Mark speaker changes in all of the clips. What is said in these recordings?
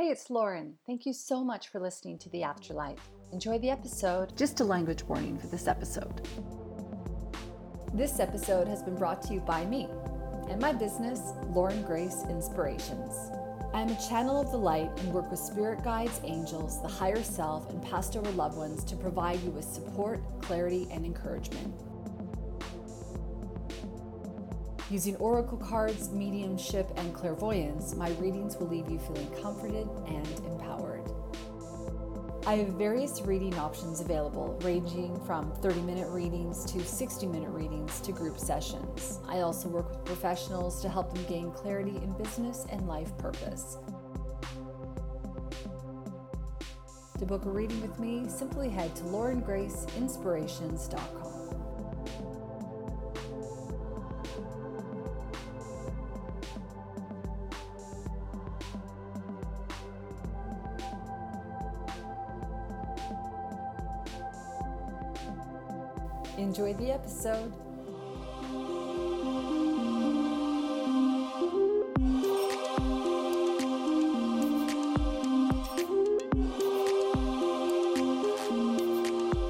Speaker 1: Hey, it's Lauren. Thank you so much for listening to The Afterlight. Enjoy the episode. Just a language warning for this episode. This episode has been brought to you by me and my business, Lauren Grace Inspirations. I am a channel of the light and work with spirit guides, angels, the higher self, and past over loved ones to provide you with support, clarity, and encouragement. Using oracle cards, mediumship, and clairvoyance, my readings will leave you feeling comforted and empowered. I have various reading options available, ranging from 30 minute readings to 60 minute readings to group sessions. I also work with professionals to help them gain clarity in business and life purpose. To book a reading with me, simply head to laurengraceinspirations.com. episode.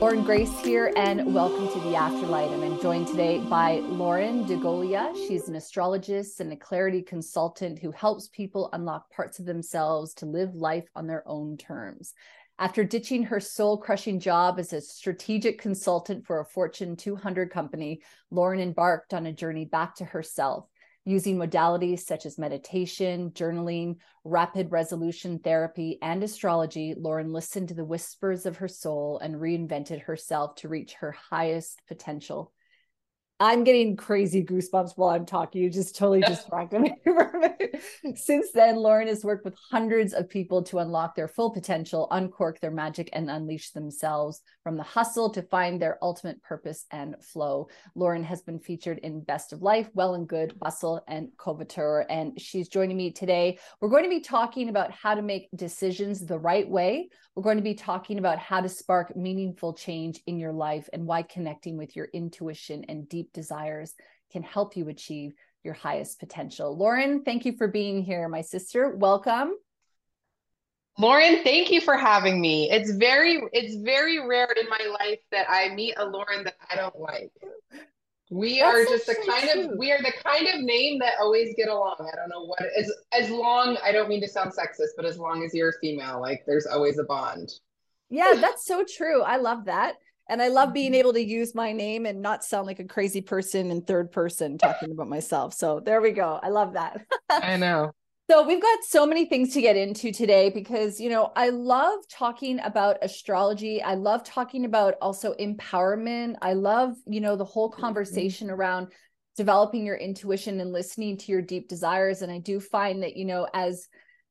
Speaker 1: Lauren Grace here, and welcome to the Afterlight. I'm joined today by Lauren DeGolia. She's an astrologist and a clarity consultant who helps people unlock parts of themselves to live life on their own terms. After ditching her soul crushing job as a strategic consultant for a Fortune 200 company, Lauren embarked on a journey back to herself. Using modalities such as meditation, journaling, rapid resolution therapy, and astrology, Lauren listened to the whispers of her soul and reinvented herself to reach her highest potential. I'm getting crazy goosebumps while I'm talking. You just totally distracted me for a minute. Since then, Lauren has worked with hundreds of people to unlock their full potential, uncork their magic, and unleash themselves from the hustle to find their ultimate purpose and flow. Lauren has been featured in Best of Life, Well and Good, Bustle, and Coveteur, and she's joining me today. We're going to be talking about how to make decisions the right way. We're going to be talking about how to spark meaningful change in your life and why connecting with your intuition and deep desires can help you achieve your highest potential. Lauren, thank you for being here, my sister. Welcome.
Speaker 2: Lauren, thank you for having me. It's very it's very rare in my life that I meet a Lauren that I don't like. We That's are just the kind of we are the kind of name that always get along. I don't know what as as long I don't mean to sound sexist, but as long as you're a female, like there's always a bond.
Speaker 1: Yeah, that's so true. I love that. And I love being mm-hmm. able to use my name and not sound like a crazy person in third person talking about myself. So there we go. I love that.
Speaker 2: I know.
Speaker 1: So we've got so many things to get into today because, you know, I love talking about astrology. I love talking about also empowerment. I love, you know, the whole mm-hmm. conversation mm-hmm. around developing your intuition and listening to your deep desires. And I do find that, you know, as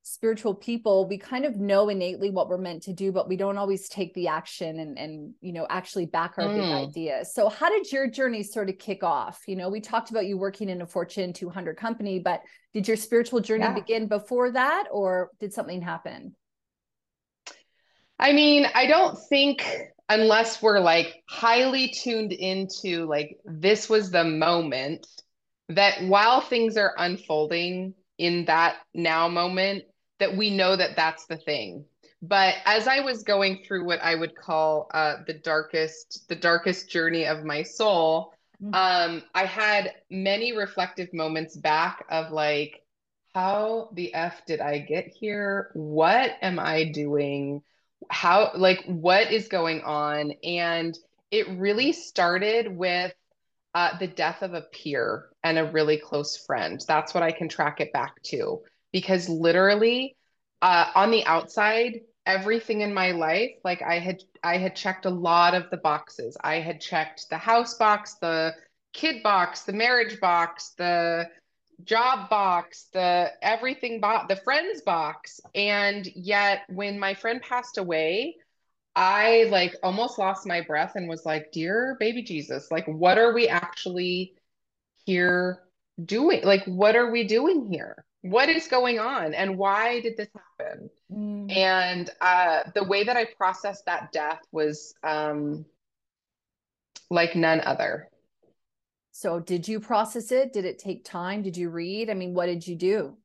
Speaker 1: spiritual people we kind of know innately what we're meant to do but we don't always take the action and and you know actually back our mm. big ideas so how did your journey sort of kick off you know we talked about you working in a fortune 200 company but did your spiritual journey yeah. begin before that or did something happen
Speaker 2: i mean i don't think unless we're like highly tuned into like this was the moment that while things are unfolding in that now moment that we know that that's the thing but as i was going through what i would call uh, the darkest the darkest journey of my soul mm-hmm. um, i had many reflective moments back of like how the f did i get here what am i doing how like what is going on and it really started with uh, the death of a peer and a really close friend. That's what I can track it back to. Because literally, uh, on the outside, everything in my life, like I had, I had checked a lot of the boxes. I had checked the house box, the kid box, the marriage box, the job box, the everything box, the friends box. And yet, when my friend passed away, I like almost lost my breath and was like, Dear baby Jesus, like, what are we actually here doing? Like, what are we doing here? What is going on? And why did this happen? Mm. And uh, the way that I processed that death was um, like none other.
Speaker 1: So, did you process it? Did it take time? Did you read? I mean, what did you do?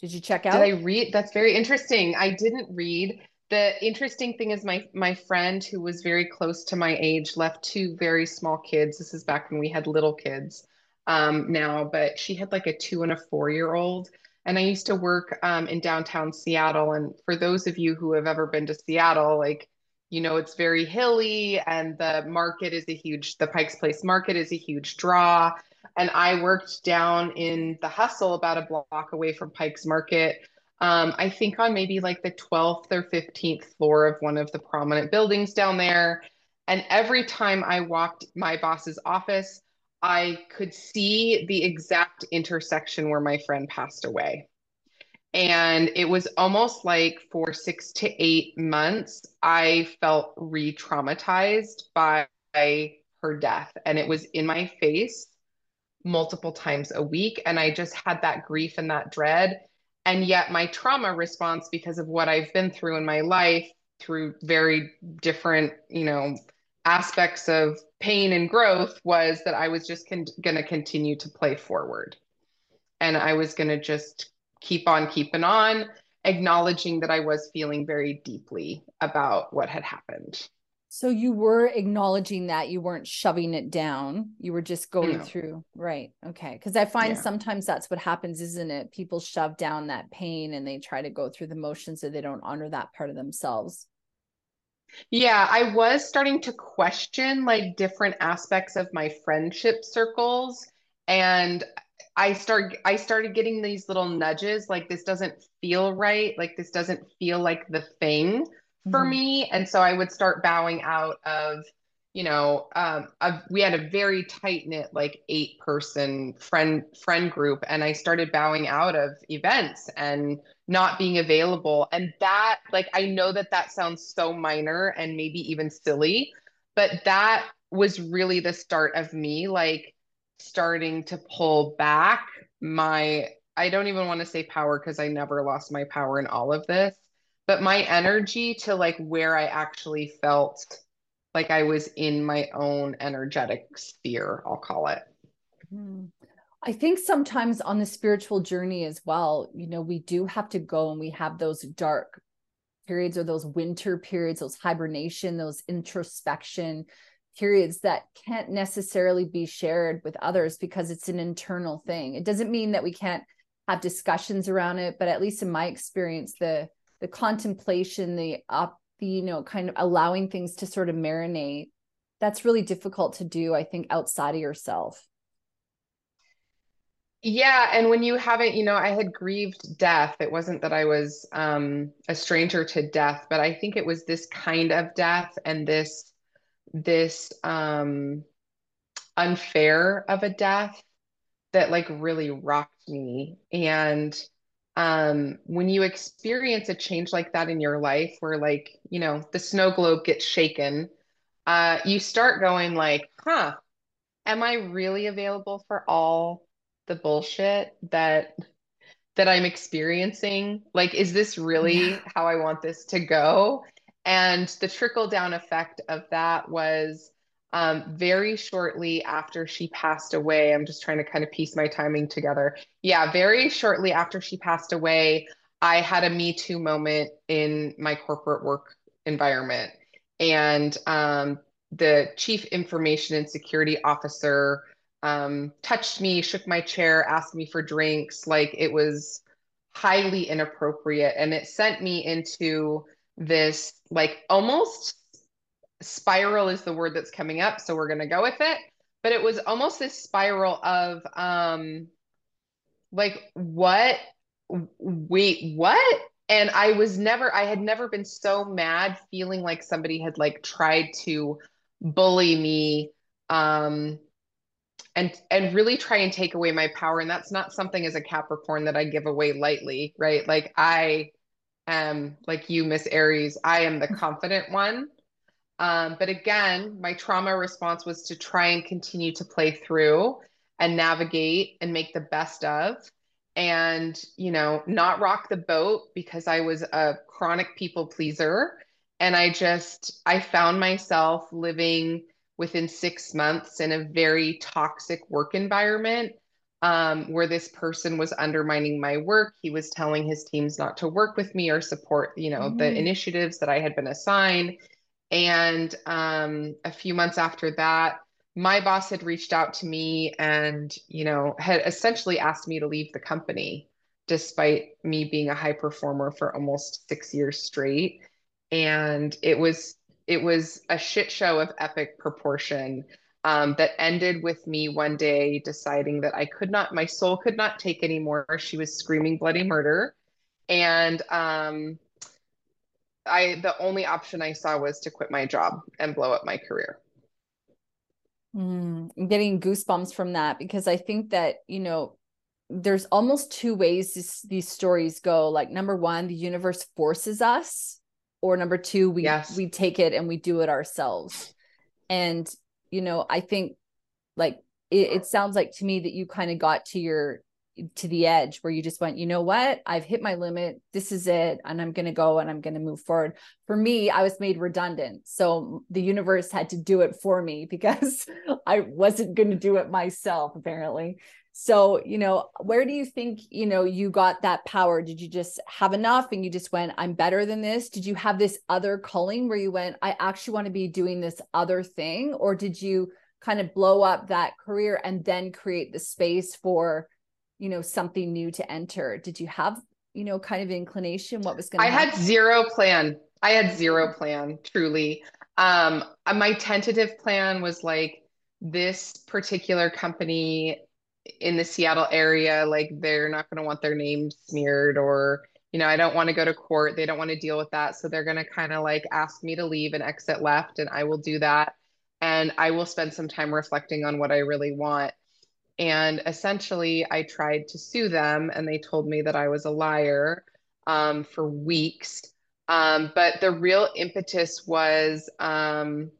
Speaker 1: Did you check out? Did?
Speaker 2: I read? That's very interesting. I didn't read. The interesting thing is my my friend who was very close to my age left two very small kids. This is back when we had little kids um, now, but she had like a two and a four year old. And I used to work um, in downtown Seattle. And for those of you who have ever been to Seattle, like, you know, it's very hilly and the market is a huge, the Pike's Place market is a huge draw. And I worked down in the hustle about a block away from Pike's Market. Um, I think on maybe like the 12th or 15th floor of one of the prominent buildings down there. And every time I walked my boss's office, I could see the exact intersection where my friend passed away. And it was almost like for six to eight months, I felt re traumatized by her death. And it was in my face multiple times a week. And I just had that grief and that dread. And yet, my trauma response, because of what I've been through in my life, through very different, you know, aspects of pain and growth, was that I was just con- going to continue to play forward. And I was going to just keep on keeping on, acknowledging that I was feeling very deeply about what had happened.
Speaker 1: So you were acknowledging that you weren't shoving it down. You were just going
Speaker 2: No.
Speaker 1: through. Right. Okay. Because I find
Speaker 2: Yeah.
Speaker 1: sometimes that's what happens, isn't it? People shove down that pain and they try to go through the motions so they don't honor that part of themselves.
Speaker 2: Yeah, I was starting to question like different aspects of my friendship circles and I start I started getting these little nudges like this doesn't feel right, like this doesn't feel like the thing for
Speaker 1: Mhm.
Speaker 2: me and so I would start bowing out of you know um we had a very tight knit like eight person friend friend group and I started bowing out of events and not being available. And that, like, I know that that sounds so minor and maybe even silly, but that was really the start of me, like, starting to pull back my, I don't even want to say power because I never lost my power in all of this, but my energy to like where I actually felt like I was in my own energetic sphere, I'll call it.
Speaker 1: Hmm. I think sometimes on the spiritual journey as well, you know, we do have to go and we have those dark periods or those winter periods, those hibernation, those introspection periods that can't necessarily be shared with others because it's an internal thing. It doesn't mean that we can't have discussions around it, but at least in my experience, the the contemplation, the up, the you know, kind of allowing things to sort of marinate, that's really difficult to do, I think, outside of yourself.
Speaker 2: Yeah, and when you haven't, you know, I had grieved death. It wasn't that I was um, a stranger to death, but I think it was this kind of death and this this um, unfair of a death that like really rocked me. And um, when you experience a change like that in your life, where like, you know, the snow globe gets shaken, uh, you start going like, huh, am I really available for all the bullshit that that I'm experiencing? Like, is this
Speaker 1: Yeah.
Speaker 2: really how I want this to go? And the trickle down effect of that was um, very shortly after she passed away. I'm just trying to kind of piece my timing together. Yeah, very shortly after she passed away, I had a Me Too moment in my corporate work environment. And um, the chief information and security officer um, touched me, shook my chair, asked me for drinks. Like it was highly inappropriate. And it sent me into this, like, almost spiral is the word that's coming up. So we're going to go with it. But it was almost this spiral of, um, like, what? Wait, what? And I was never, I had never been so mad feeling like somebody had like tried to bully me. Um, and and really try and take away my power and that's not something as a capricorn that i give away lightly right like i am like you miss aries i am the confident one um, but again my trauma response was to try and continue to play through and navigate and make the best of and you know not rock the boat because i was a chronic people pleaser and i just i found myself living within six months in a very toxic work environment um, where this person was undermining my work. He was telling his teams not to work with me or support, you know, mm. the initiatives that I had been assigned. And um, a few months after that, my boss had reached out to me and, you know, had essentially asked me to leave the company despite me being a high performer for almost six years straight. And it was it was a shit show of epic proportion um, that ended with me one day deciding that I could not, my soul could not take anymore. She was screaming bloody murder. And um, I, the only option I saw was to quit my job and blow up my career.
Speaker 1: Mm, I'm getting goosebumps from that because I think that, you know, there's almost two ways this, these stories go. Like, number one, the universe forces us, or number two, we yes. we take it and we do it ourselves. And you know, I think like it, it sounds like to me that you kind of got to your to the edge where you just went, you know what? I've hit my limit. This is it. And I'm going to go and I'm going to move forward. For me, I was made redundant. So the universe had to do it for me because I wasn't going to do it myself, apparently. So, you know, where do you think, you know, you got that power? Did you just have enough and you just went, I'm better than this? Did you have this other calling where you went, I actually want to be doing this other thing? Or did you kind of blow up that career and then create the space for, you know, something new to enter? Did you have, you know, kind of inclination what was going to
Speaker 2: I happen? had zero plan. I had zero plan, truly. Um, my tentative plan was like this particular company in the Seattle area, like they're not going to want their name smeared or, you know, I don't want to go to court. They don't want to deal with that. So they're going to kind of like ask me to leave and exit left, and I will do that. And I will spend some time reflecting on what I really want. And essentially, I tried to sue them, and they told me that I was a liar um, for weeks. Um, but the real impetus was um,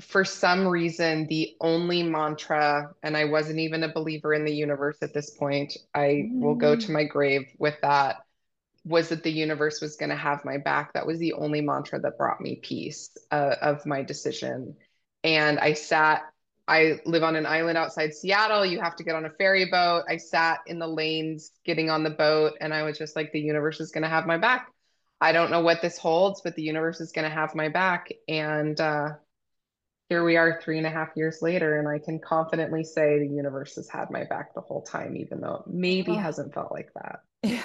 Speaker 2: for some reason, the only mantra, and I wasn't even a believer in the universe at this point, I mm. will go to my grave with that, was that the universe was going to have my back. That was the only mantra that brought me peace uh, of my decision. And I sat, I live on an island outside Seattle. You have to get on a ferry boat. I sat in the lanes getting on the boat, and I was just like, the universe is going to have my back. I don't know what this holds, but the universe is going to have my back. And, uh, here we are three and a half years later, and I can confidently say the universe has had my back the whole time, even though it maybe oh. hasn't felt like that.
Speaker 1: Yeah.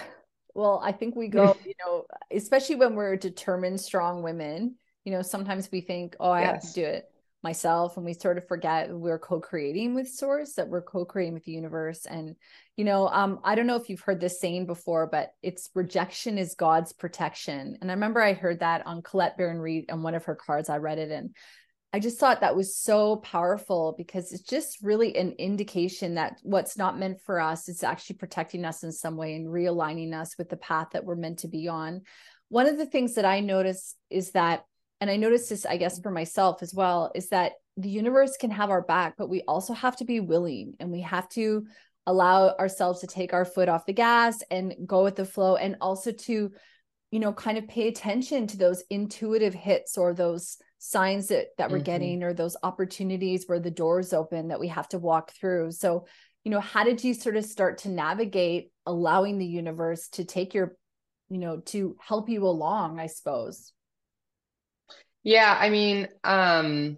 Speaker 1: Well, I think we go, you know, especially when we're determined, strong women, you know, sometimes we think, oh, I yes. have to do it myself. And we sort of forget we're co creating with Source, that we're co creating with the universe. And, you know, um, I don't know if you've heard this saying before, but it's rejection is God's protection. And I remember I heard that on Colette Baron-Reid on one of her cards. I read it. And I just thought that was so powerful because it's just really an indication that what's not meant for us is actually protecting us in some way and realigning us with the path that we're meant to be on. One of the things that I notice is that, and I noticed this, I guess, for myself as well, is that the universe can have our back, but we also have to be willing and we have to allow ourselves to take our foot off the gas and go with the flow and also to, you know, kind of pay attention to those intuitive hits or those signs that that we're mm-hmm. getting or those opportunities where the doors open that we have to walk through so you know how did you sort of start to navigate allowing the universe to take your you know to help you along i suppose
Speaker 2: yeah i mean um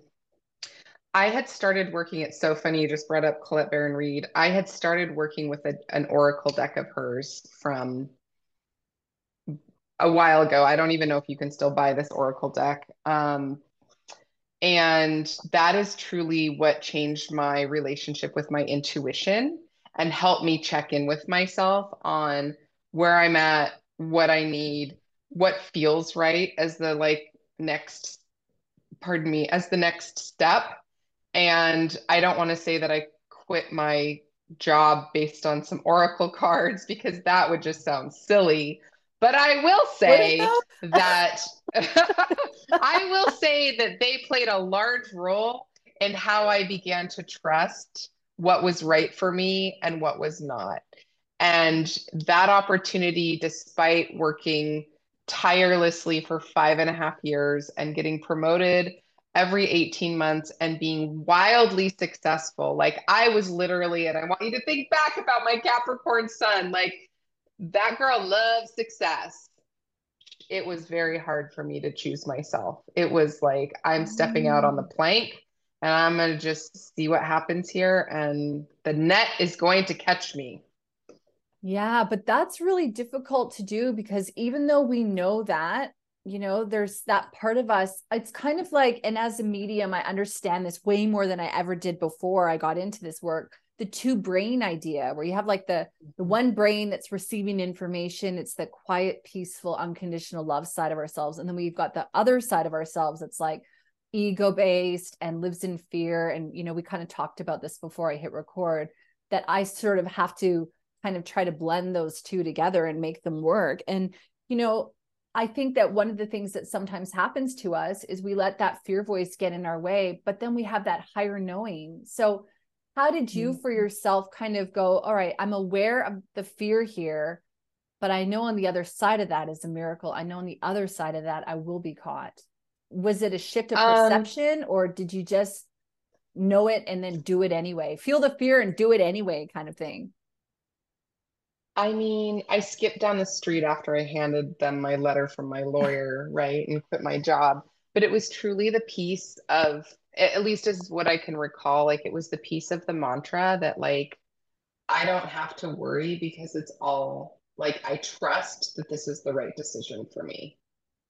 Speaker 2: I had started working. It's so funny you just brought up Colette Baron-Reid. I had started working with a, an oracle deck of hers from a while ago. I don't even know if you can still buy this oracle deck. Um, and that is truly what changed my relationship with my intuition and helped me check in with myself on where I'm at, what I need, what feels right as the like next, pardon me, as the next step. And I don't want to say that I quit my job based on some oracle cards because that would just sound silly. But I will say that I will say that they played a large role in how I began to trust what was right for me and what was not. And that opportunity, despite working tirelessly for five and a half years and getting promoted every 18 months and being wildly successful. Like I was literally, and I want you to think back about my Capricorn sun, like that girl loves success. It was very hard for me to choose myself. It was like, I'm stepping out on the mm. plank and I'm going to just see what happens here. And the net is going to catch me.
Speaker 1: Yeah, but that's really difficult to do because even though we know that, you know, there's that part of us, it's kind of like, and as a medium, I understand this way more than I ever did before I got into this work the two brain idea where you have like the the mm-hmm. one brain that's receiving information it's the quiet peaceful unconditional love side of ourselves and then we've got the other side of ourselves that's like ego based and lives in fear and you know we kind of talked about this before i hit record that i sort of have to kind of try to blend those two together and make them work. And you know I think that one of the things that sometimes happens to us is we let that fear voice get in our way, but then we have that higher knowing. So how did you for mm-hmm. yourself kind of go all right i'm aware of the fear here but i know on the other side of that is a miracle. I know on the other side of that i will be caught. Was it a shift of um, perception um, or did you just know it and then do it anyway? Feel the fear and do it anyway kind of thing
Speaker 2: I mean, I skipped down the street after I handed them my letter from my lawyer, right, and quit my job. But it was truly the piece of at least is what I can recall. Like it was the piece of the mantra that like I don't have to worry because it's all like I trust that this is the right decision for me.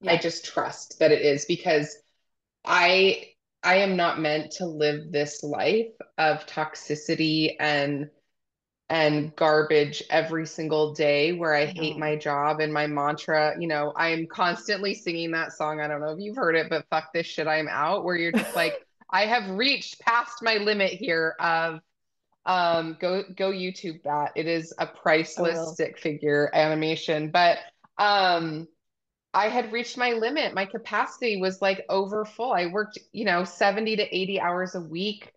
Speaker 2: Yeah. I just trust that it is because I I am not meant to live this life of toxicity and and garbage every single day where I hate my job and my mantra, you know, I'm constantly singing that song. I don't know if you've heard it, but fuck this shit, I'm out, where you're just like, I have reached past my limit here of um go go YouTube that. It is a priceless stick figure animation. But um I had reached my limit. My capacity was like over full. I worked, you know, 70 to 80 hours a week.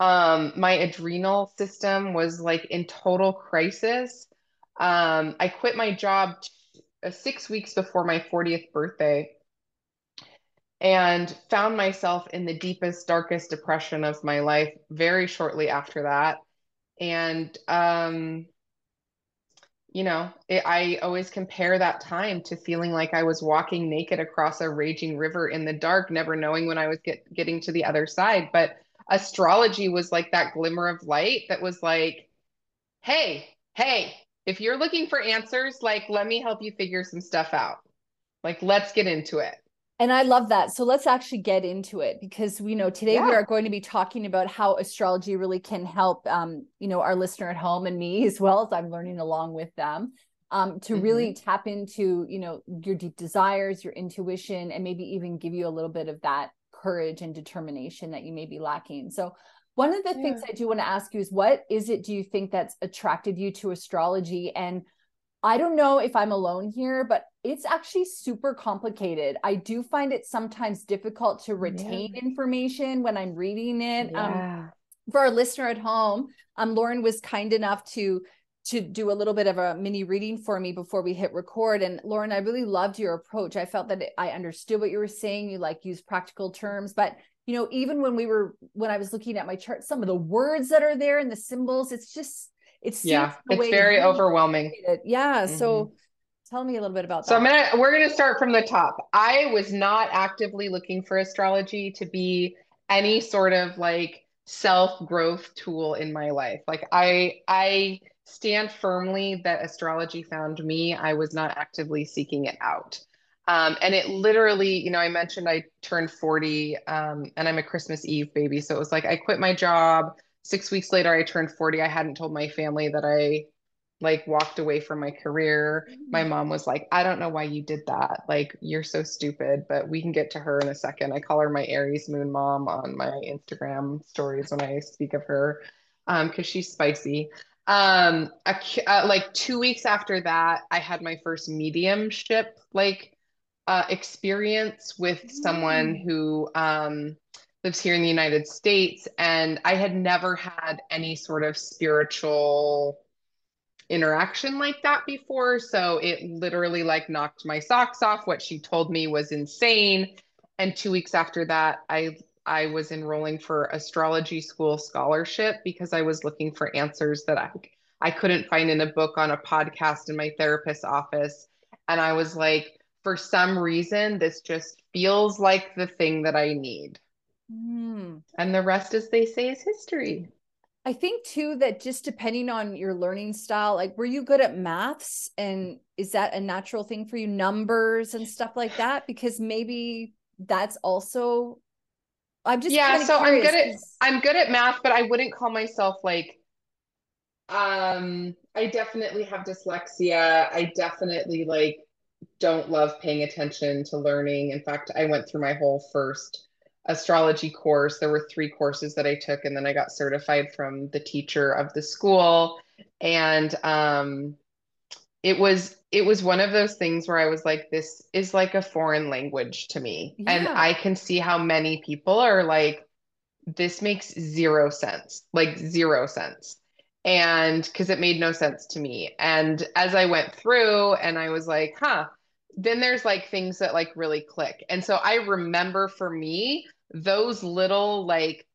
Speaker 2: Um, my adrenal system was like in total crisis. Um, I quit my job t- uh, six weeks before my 40th birthday and found myself in the deepest, darkest depression of my life very shortly after that. And, um, you know, it, I always compare that time to feeling like I was walking naked across a raging river in the dark, never knowing when I was get, getting to the other side. But astrology was like that glimmer of light that was like, hey, hey, if you're looking for answers, like, let me help you figure some stuff out. Like, let's get into it.
Speaker 1: And I love that. So let's actually get into it because we know today yeah. we are going to be talking about how astrology really can help, um, you know, our listener at home and me as well as I'm learning along with them, um, to mm-hmm. really tap into, you know, your deep desires, your intuition, and maybe even give you a little bit of that courage and determination that you may be lacking. So one of the yeah. things I do want to ask you is what is it do you think that's attracted you to astrology and I don't know if I'm alone here, but it's actually super complicated. I do find it sometimes difficult to retain yeah. information when I'm reading it. Um, yeah. Um, for our listener at home, um, Lauren was kind enough to to do a little bit of a mini reading for me before we hit record. And Lauren, I really loved your approach. I felt that I understood what you were saying. You like use practical terms, but you know, even when we were when I was looking at my chart, some of the words that are there and the symbols, it's just it's
Speaker 2: yeah, it's very overwhelming.
Speaker 1: Yeah. Mm-hmm. So tell me a little bit about that.
Speaker 2: So I'm gonna we're gonna start from the top. I was not actively looking for astrology to be any sort of like self-growth tool in my life. Like I I stand firmly that astrology found me. I was not actively seeking it out. Um, and it literally, you know, I mentioned I turned 40 um, and I'm a Christmas Eve baby. So it was like I quit my job. Six weeks later, I turned 40. I hadn't told my family that I like walked away from my career. My mm-hmm. mom was like, I don't know why you did that. Like, you're so stupid, but we can get to her in a second. I call her my Aries moon mom on my Instagram stories when I speak of her because um, she's spicy. Um, a, uh, like two weeks after that, I had my first mediumship like uh, experience with mm. someone who um, lives here in the United States. And I had never had any sort of spiritual interaction like that before so it literally like knocked my socks off what she told me was insane and 2 weeks after that I I was enrolling for astrology school scholarship because I was looking for answers that I I couldn't find in a book on a podcast in my therapist's office. And I was like, for some reason, this just feels like the thing that I need. Mm. And the rest, as they say, is history.
Speaker 1: I think too that just depending on your learning style, like were you good at maths and is that a natural thing for you, numbers and stuff like that? Because maybe that's also I'm just
Speaker 2: yeah. So I'm good at I'm good at math, but I wouldn't call myself like um, I definitely have dyslexia. I definitely like don't love paying attention to learning. In fact, I went through my whole first astrology course. There were three courses that I took, and then I got certified from the teacher of the school. And um, it was it was one of those things where I was like, this is like a foreign language to me. Yeah. And I can see how many people are like, this makes zero sense, like zero sense and because it made no sense to me. And as I went through and I was like, huh, then there's like things that like really click. And so I remember for me, those little like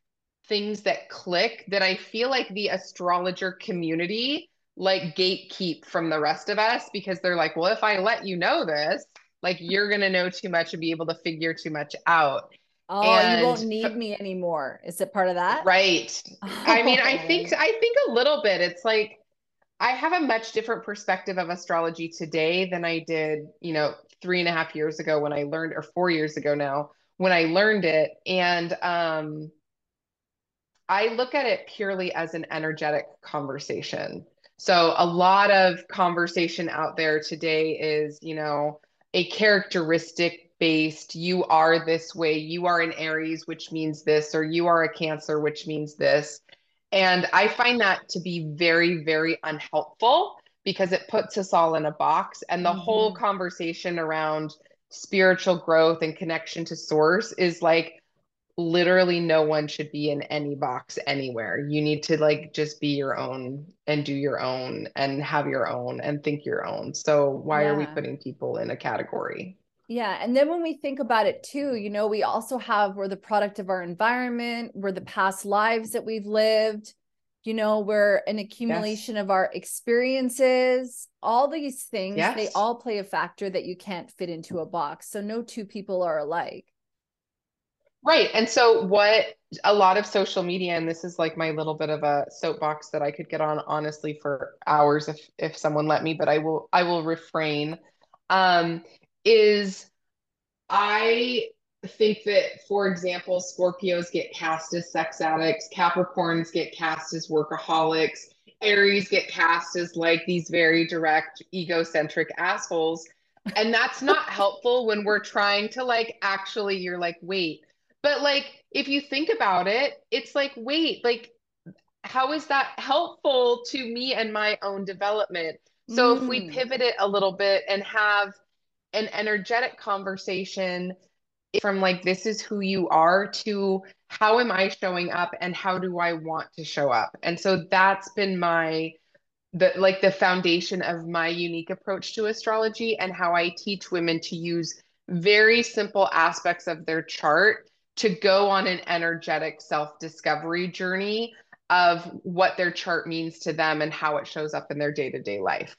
Speaker 2: things that click that I feel like the astrologer community like gatekeep from the rest of us because they're like, well, if I let you know this, like you're going to know too much and be able to figure too much out.
Speaker 1: Oh, and you won't need me anymore. Is it part of that?
Speaker 2: Right. I mean, I think I think a little bit. It's like I have a much different perspective of astrology today than I did, you know, three and a half years ago when I learned, or four years ago now when I learned it. And um, I look at it purely as an energetic conversation. So a lot of conversation out there today is, you know, a characteristic based you are this way you are an aries which means this or you are a cancer which means this and i find that to be very very unhelpful because it puts us all in a box and the mm-hmm. whole conversation around spiritual growth and connection to source is like literally no one should be in any box anywhere you need to like just be your own and do your own and have your own and think your own so why yeah. are we putting people in a category
Speaker 1: yeah. And then when we think about it too, you know, we also have we're the product of our environment, we're the past lives that we've lived, you know, we're an accumulation yes. of our experiences, all these things, yes. they all play a factor that you can't fit into a box. So no two people are alike.
Speaker 2: Right. And so what a lot of social media, and this is like my little bit of a soapbox that I could get on honestly for hours if if someone let me, but I will I will refrain. Um, is I think that, for example, Scorpios get cast as sex addicts, Capricorns get cast as workaholics, Aries get cast as like these very direct, egocentric assholes. And that's not helpful when we're trying to like actually, you're like, wait. But like, if you think about it, it's like, wait, like, how is that helpful to me and my own development? So mm. if we mm. pivot it a little bit and have an energetic conversation from like this is who you are to how am i showing up and how do i want to show up and so that's been my the like the foundation of my unique approach to astrology and how i teach women to use very simple aspects of their chart to go on an energetic self discovery journey of what their chart means to them and how it shows up in their day-to-day life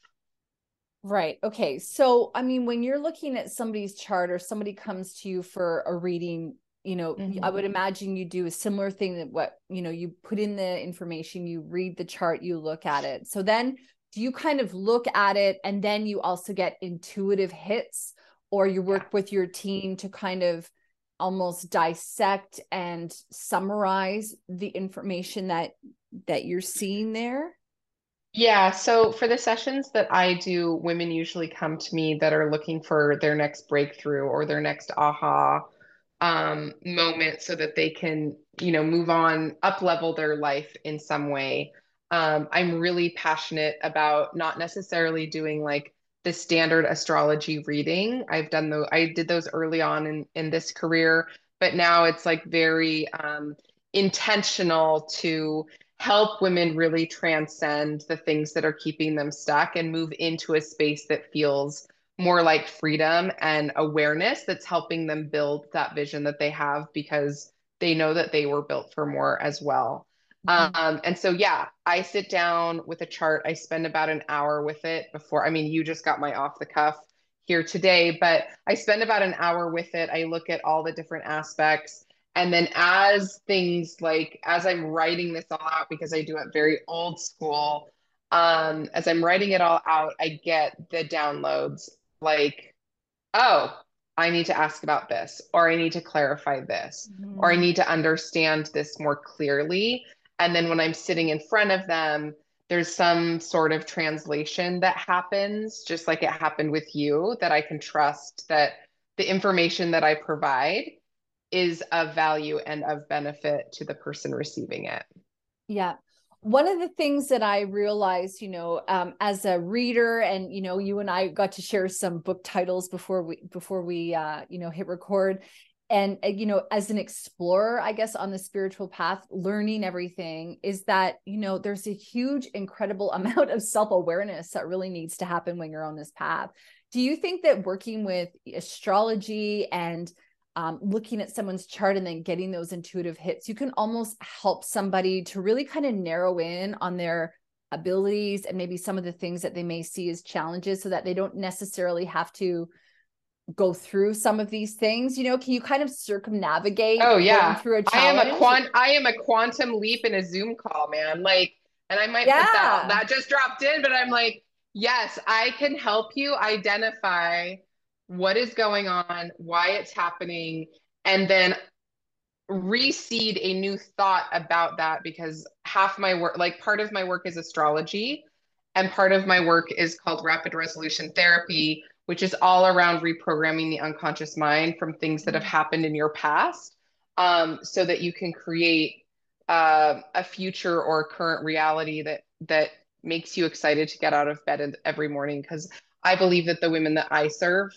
Speaker 1: Right. Okay. So, I mean, when you're looking at somebody's chart or somebody comes to you for a reading, you know, mm-hmm. I would imagine you do a similar thing that what, you know, you put in the information, you read the chart, you look at it. So then do you kind of look at it and then you also get intuitive hits or you work yeah. with your team to kind of almost dissect and summarize the information that that you're seeing there?
Speaker 2: Yeah, so for the sessions that I do, women usually come to me that are looking for their next breakthrough or their next aha um, moment so that they can, you know, move on, up level their life in some way. Um, I'm really passionate about not necessarily doing like the standard astrology reading. I've done those, I did those early on in, in this career, but now it's like very um, intentional to help women really transcend the things that are keeping them stuck and move into a space that feels more like freedom and awareness that's helping them build that vision that they have because they know that they were built for more as well.
Speaker 1: Mhm.
Speaker 2: Um, and so, yeah, I sit down with a chart. I spend about an hour with it before. I mean, you just got my off the cuff here today, but I spend about an hour with it. I look at all the different aspects. And then, as things like, as I'm writing this all out, because I do it very old school, um, as I'm writing it all out, I get the downloads like, oh, I need to ask about this, or I need to clarify this, or I
Speaker 1: Mhm.
Speaker 2: need to understand this more clearly. And then when I'm sitting in front of them, there's some sort of translation that happens, just like it happened with you, that I can trust that the information that I provide is of value and of benefit to the person receiving it.
Speaker 1: Yeah. One of the things that I realized, you know, um, as a reader, and you know, you and I got to share some book titles before we before we uh, you know hit record, and uh, you know, as an explorer, I guess on the spiritual path, learning everything is that you know there's a huge, incredible amount of self awareness that really needs to happen when you're on this path. Do you think that working with astrology and um, looking at someone's chart and then getting those intuitive hits, you can almost help somebody to really kind of narrow in on their abilities and maybe some of the things that they may see as challenges so that they don't necessarily have to go through some of these things. You know, can you kind of circumnavigate
Speaker 2: Oh yeah.
Speaker 1: through a
Speaker 2: I am a quant I am a quantum leap in a Zoom call, man. Like, and I might put that that just dropped in, but I'm like, yes, I can help you identify what is going on, why it's happening, and then reseed a new thought about that because half my work, like part of my work is astrology, and part of my work is called rapid resolution therapy, which is all around reprogramming the unconscious mind from things that have happened in your past um, so that you can create uh, a future or a current reality that that makes you excited to get out of bed every morning. Because I believe that the women that I serve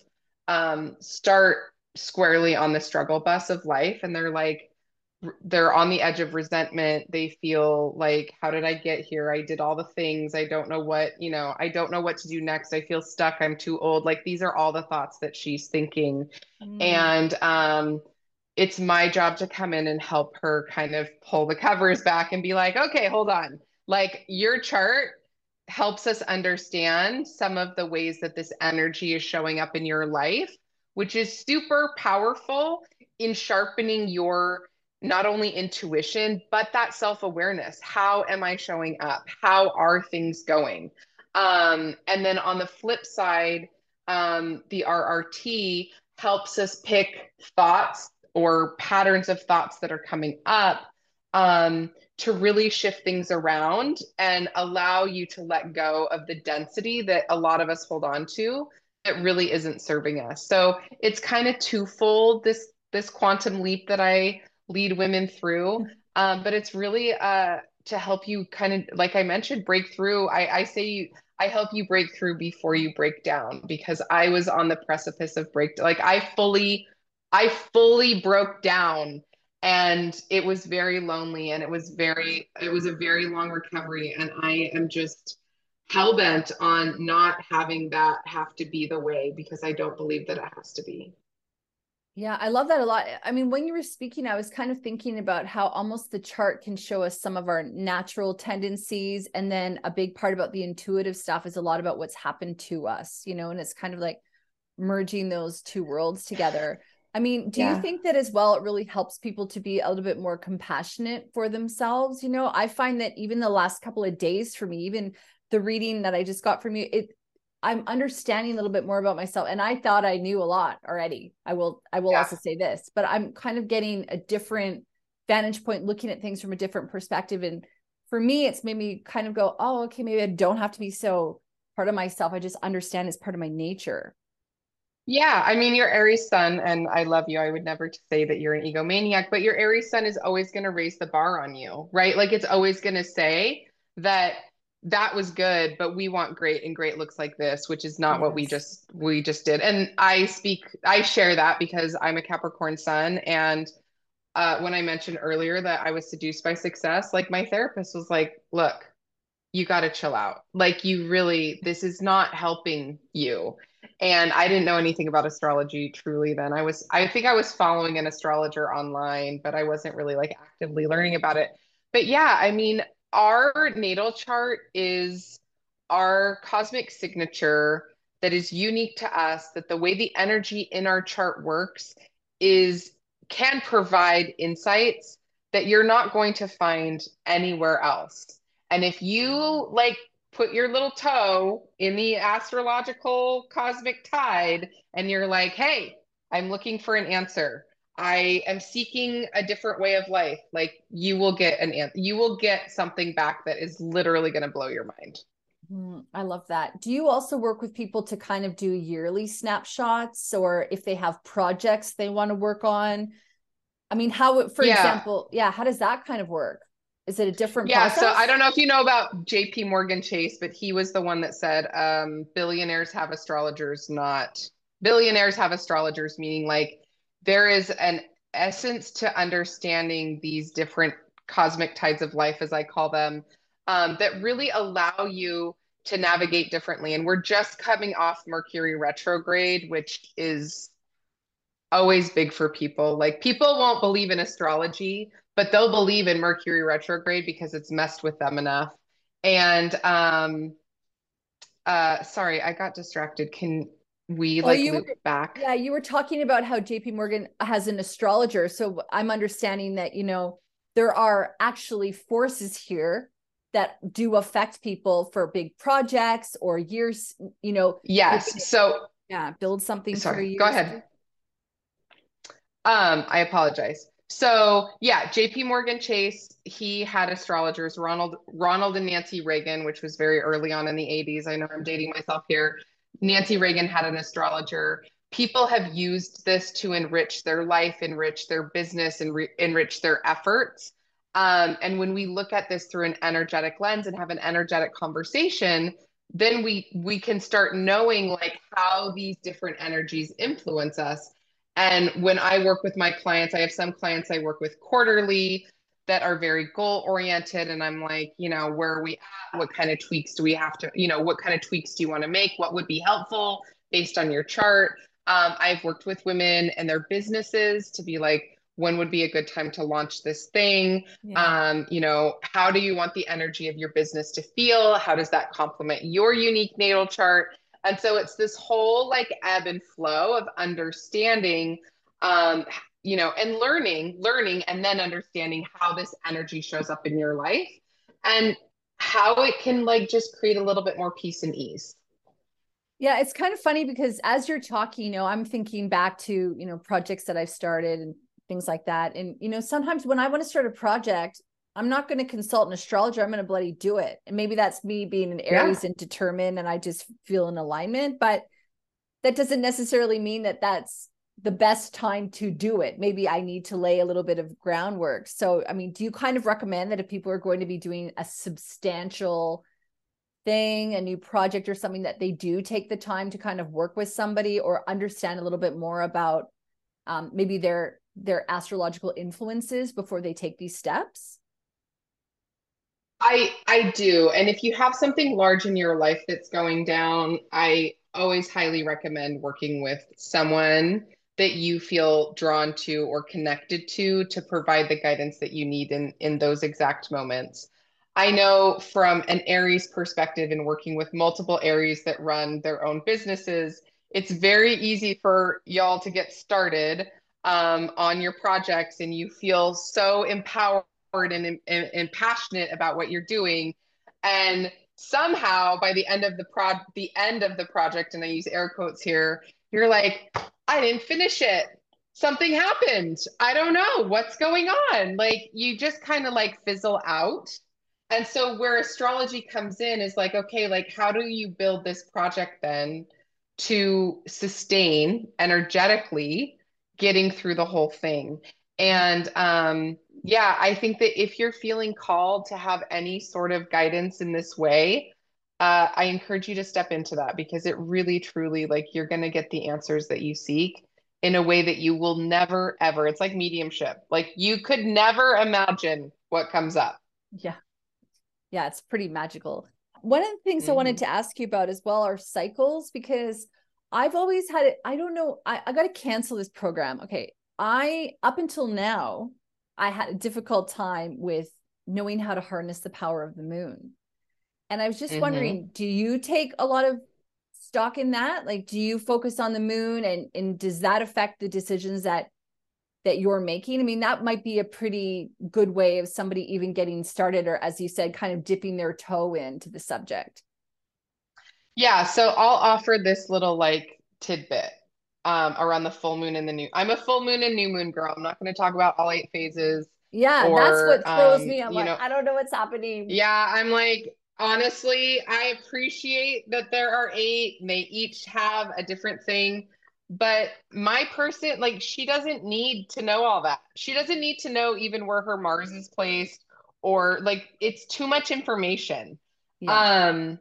Speaker 2: um, start squarely on the struggle bus of life and they're like they're on the edge of resentment. They feel like how did i get here? I did all the things. I don't know what you know i don't know what to do next. I feel stuck. I'm too old. Like these are all the thoughts that she's thinking.
Speaker 1: Mm.
Speaker 2: and um it's my job to come in and help her kind of pull the covers back and be like okay hold on. Like your chart helps us understand some of the ways that this energy is showing up in your life which is super powerful in sharpening your not only intuition, but that self awareness. How am I showing up? How are things going? Um, and then on the flip side, um, the RRT helps us pick thoughts or patterns of thoughts that are coming up um, to really shift things around and allow you to let go of the density that a lot of us hold on to that really isn't serving us. So it's kind of twofold this this quantum leap that I lead women through. Um, but it's really uh, to help you kind of, like I mentioned, break through. I, I say I help you break through before you break down because I was on the precipice of break. Like I fully, I fully broke down and it was very lonely and it was very, it was a very long recovery. And I am just hell bent on not having that have to be the way because I don't believe that it has to be.
Speaker 1: Yeah, I love that a lot. I mean, when you were speaking, I was kind of thinking about how almost the chart can show us some of our natural tendencies. And then a big part about the intuitive stuff is a lot about what's happened to us, you know, and it's kind of like merging those two worlds together. I mean, do
Speaker 2: Yeah.
Speaker 1: you think that as well, it really helps people to be a little bit more compassionate for themselves? You know, I find that even the last couple of days for me, even the reading that I just got from you, it I'm understanding a little bit more about myself. And I thought I knew a lot already. I will, I will
Speaker 2: Yeah.
Speaker 1: also say this, but I'm kind of getting a different vantage point, looking at things from a different perspective. And for me, it's made me kind of go, oh, okay, maybe I don't have to be so part of myself. I just understand it's part of my nature.
Speaker 2: Yeah, I mean, your Aries sun, and I love you. I would never say that you're an egomaniac, but your Aries sun is always going to raise the bar on you, right? Like it's always going to say that that was good, but we want great, and great looks like this, which is not what we just we just did. And I speak, I share that because I'm a Capricorn sun, and uh, when I mentioned earlier that I was seduced by success, like my therapist was like, "Look, you got to chill out. Like you really, this is not helping you." And I didn't know anything about astrology truly then. I was, I think I was following an astrologer online, but I wasn't really like actively learning about it. But yeah, I mean, our natal chart is our cosmic signature that is unique to us, that the way the energy in our chart works is can provide insights that you're not going to find anywhere else. And if you like put your little toe in the astrological cosmic tide and you're like, hey, I'm looking for an answer. I am seeking a different way of life. Like you will get an answer. You will get something back that is literally going to blow your mind.
Speaker 1: Mm, I love that. Do you also work with people to kind of do yearly snapshots or if they have projects they want to work on? I mean, how, for yeah. example, yeah, how does that kind of work? Is it a different
Speaker 2: yeah,
Speaker 1: process?
Speaker 2: so I don't know if you know about JP Morgan Chase, but he was the one that said um, billionaires have astrologers, not billionaires have astrologers, meaning like there is an essence to understanding these different cosmic tides of life, as I call them, um, that really allow you to navigate differently. And we're just coming off Mercury retrograde, which is always big for people. Like people won't believe in astrology, but they'll believe in Mercury retrograde because it's messed with them enough. And um uh sorry, I got distracted. Can we like you were, back?
Speaker 1: Yeah, you were talking about how JP Morgan has an astrologer. So I'm understanding that, you know, there are actually forces here that do affect people for big projects or years, you know.
Speaker 2: Yes. So
Speaker 1: yeah, build something
Speaker 2: sorry, Go ahead. Um, I apologize. So yeah, JP Morgan Chase, he had astrologers, Ronald Ronald and Nancy Reagan, which was very early on in the 80s. I know I'm dating myself here. Nancy Reagan had an astrologer. People have used this to enrich their life, enrich their business, and re- enrich their efforts. Um, and when we look at this through an energetic lens and have an energetic conversation, then we we can start knowing like how these different energies influence us. And when I work with my clients, I have some clients I work with quarterly that are very goal oriented. And I'm like, you know, where are we at? What kind of tweaks do we have to, you know, what kind of tweaks do you want to make? What would be helpful based on your chart? Um, I've worked with women and their businesses to be like, when would be a good time to launch this thing yeah. um, you know how do you want the energy of your business to feel how does that complement your unique natal chart and so it's this whole like ebb and flow of understanding um, you know and learning learning and then understanding how this energy shows up in your life and how it can like just create a little bit more peace and ease
Speaker 1: yeah, it's kind of funny because as you're talking, you know, I'm thinking back to, you know, projects that I've started and things like that. And, you know, sometimes when I want to start a project, I'm not going to consult an astrologer. I'm going to bloody do it. And maybe that's me being an Aries yeah. and determined and I just feel in alignment. But that doesn't necessarily mean that that's the best time to do it. Maybe I need to lay a little bit of groundwork. So, I mean, do you kind of recommend that if people are going to be doing a substantial thing, a new project or something, that they do take the time to kind of work with somebody or understand a little bit more about um, maybe their their astrological influences before they take these steps?
Speaker 2: I I do. And if you have something large in your life that's going down, I always highly recommend working with someone that you feel drawn to or connected to to provide the guidance that you need in in those exact moments. I know from an Aries perspective in working with multiple Aries that run their own businesses, it's very easy for y'all to get started um, on your projects and you feel so empowered and, and, and passionate about what you're doing and somehow by the end of the prod the end of the project and i use air quotes here you're like i didn't finish it. Something happened. I don't know. What's going on? Like you just kind of like fizzle out. And so where astrology comes in is like okay like how do you build this project then to sustain energetically getting through the whole thing. And um, yeah, I think that if you're feeling called to have any sort of guidance in this way, uh, I encourage you to step into that because it really, truly, like you're going to get the answers that you seek in a way that you will never, ever. It's like mediumship. Like you could never imagine what comes up.
Speaker 1: Yeah. Yeah, it's pretty magical. One of the things mm-hmm. I wanted mm-hmm. to ask you about as well are cycles because I've always had it. I don't know. I, I got to cancel this program. Okay. I, up until now, I had a difficult time with knowing how to harness the power of the moon. And I was just mm-hmm. wondering, do you take a lot of stock in that? Like, do you focus on the moon and, and does that affect the decisions that that you're making? I mean, that might be a pretty good way of somebody even getting started, or as you said, kind of dipping their toe into the subject.
Speaker 2: Yeah, so I'll offer this little like tidbit um, around the full moon and the new. I'm a full moon and new moon girl. I'm not going to talk about all eight phases.
Speaker 1: Yeah, or, that's what throws um, me. I'm like, know, I don't know what's happening.
Speaker 2: Yeah, I'm like, honestly, I appreciate that there are eight. They each have a different thing. But my person, like, she doesn't need to know all that. She doesn't need to know even where her Mars is placed, or like, it's too much information. Yeah. Um,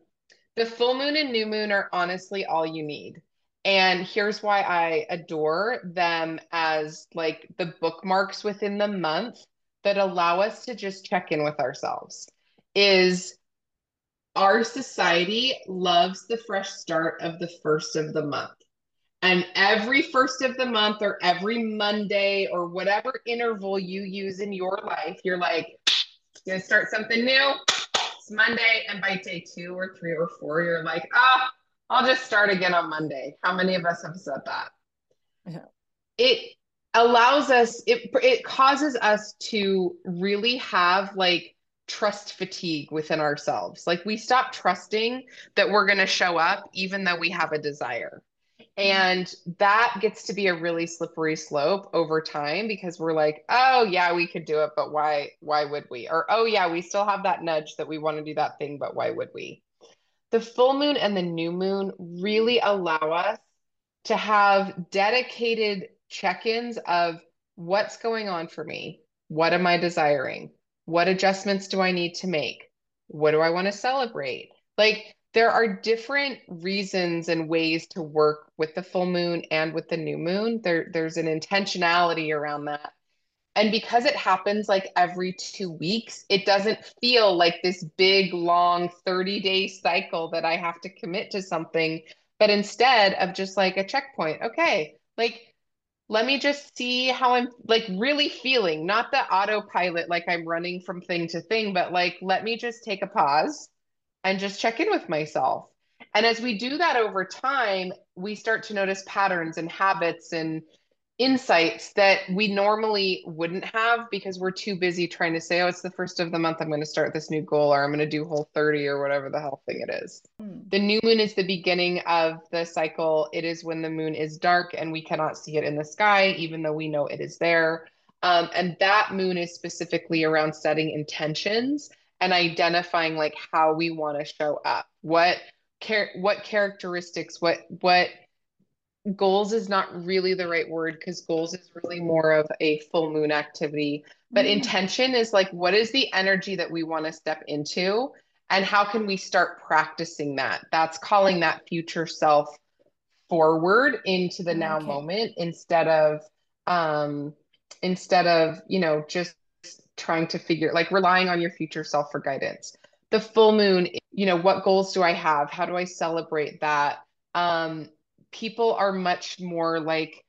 Speaker 2: the full moon and new moon are honestly all you need. And here's why I adore them as like the bookmarks within the month that allow us to just check in with ourselves. Is our society loves the fresh start of the first of the month. And every first of the month or every Monday or whatever interval you use in your life, you're like, gonna start something new it's Monday, and by day two or three or four, you're like, ah, oh, I'll just start again on Monday. How many of us have said that? Yeah. It allows us, it it causes us to really have like trust fatigue within ourselves. Like we stop trusting that we're going to show up even though we have a desire. And that gets to be a really slippery slope over time because we're like, oh yeah, we could do it, but why why would we? Or oh yeah, we still have that nudge that we want to do that thing, but why would we? The full moon and the new moon really allow us to have dedicated check-ins of what's going on for me? What am I desiring? What adjustments do I need to make? What do I want to celebrate? Like there are different reasons and ways to work with the full moon and with the new moon. There, there's an intentionality around that. And because it happens like every two weeks, it doesn't feel like this big, long 30 day cycle that I have to commit to something, but instead of just like a checkpoint, okay, like let me just see how I'm like really feeling, not the autopilot, like I'm running from thing to thing, but like let me just take a pause and just check in with myself. And as we do that over time, we start to notice patterns and habits and insights that we normally wouldn't have because we're too busy trying to say, oh, it's the first of the month. I'm going to start this new goal or I'm going to do whole 30 or whatever the hell thing it is. Mm. The new moon is the beginning of the cycle. It is when the moon is dark and we cannot see it in the sky, even though we know it is there. Um, and that moon is specifically around setting intentions and identifying like how we want to show up what char- what characteristics what what goals is not really the right word because goals is really more of a full moon activity. But mm. intention is like what is the energy that we want to step into and how can we start practicing that? That's calling that future self forward into the now okay. moment instead of um instead of you know just trying to figure like relying on your future self for guidance. The full moon you know what goals do i have? How do i celebrate that? Um people are much more like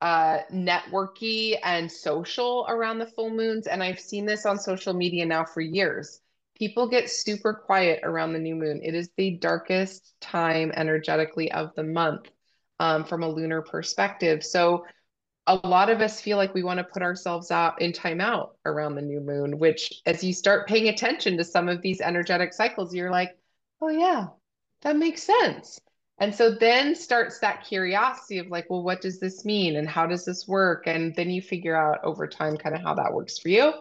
Speaker 2: uh networky and social around the full moons and i've seen this on social media now for years. People get super quiet around the new moon. It is the darkest time energetically of the month um, from a lunar perspective. So a lot of us feel like we want to put ourselves out in timeout around the new moon, which as you start paying attention to some of these energetic cycles, you're like, oh yeah, that makes sense. And so then starts that curiosity of like, well, what does this mean? And how does this work? And then you figure out over time kind of how that works for you.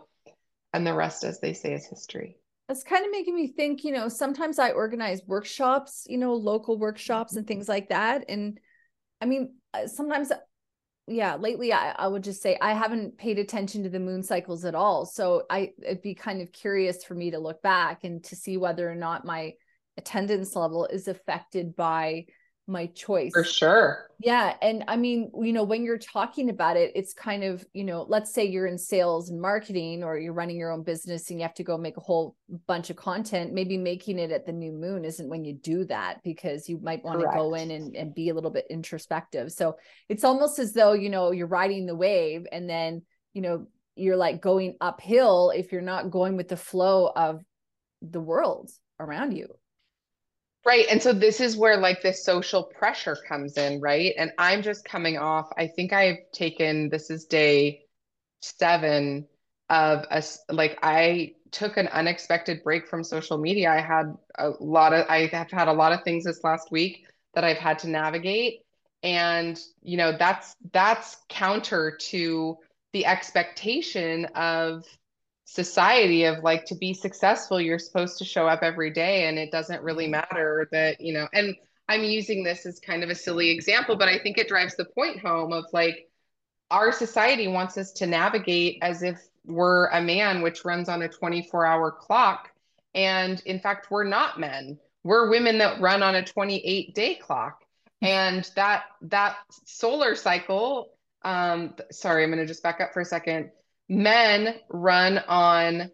Speaker 2: And the rest, as they say, is history.
Speaker 1: It's kind of making me think, you know, sometimes I organize workshops, you know, local workshops and things like that. And I mean, uh, sometimes yeah lately I, I would just say i haven't paid attention to the moon cycles at all so i it'd be kind of curious for me to look back and to see whether or not my attendance level is affected by my choice.
Speaker 2: For sure.
Speaker 1: Yeah. And I mean, you know, when you're talking about it, it's kind of, you know, let's say you're in sales and marketing or you're running your own business and you have to go make a whole bunch of content. Maybe making it at the new moon isn't when you do that because you might want Correct. to go in and, and be a little bit introspective. So it's almost as though, you know, you're riding the wave and then, you know, you're like going uphill if you're not going with the flow of the world around you.
Speaker 2: Right. And so this is where like this social pressure comes in, right? And I'm just coming off, I think I've taken this is day seven of a like I took an unexpected break from social media. I had a lot of I have had a lot of things this last week that I've had to navigate. And you know, that's that's counter to the expectation of society of like to be successful you're supposed to show up every day and it doesn't really matter that you know and i'm using this as kind of a silly example but i think it drives the point home of like our society wants us to navigate as if we're a man which runs on a 24 hour clock and in fact we're not men. We're women that run on a 28 day clock and that that solar cycle um sorry i'm going to just back up for a second men run on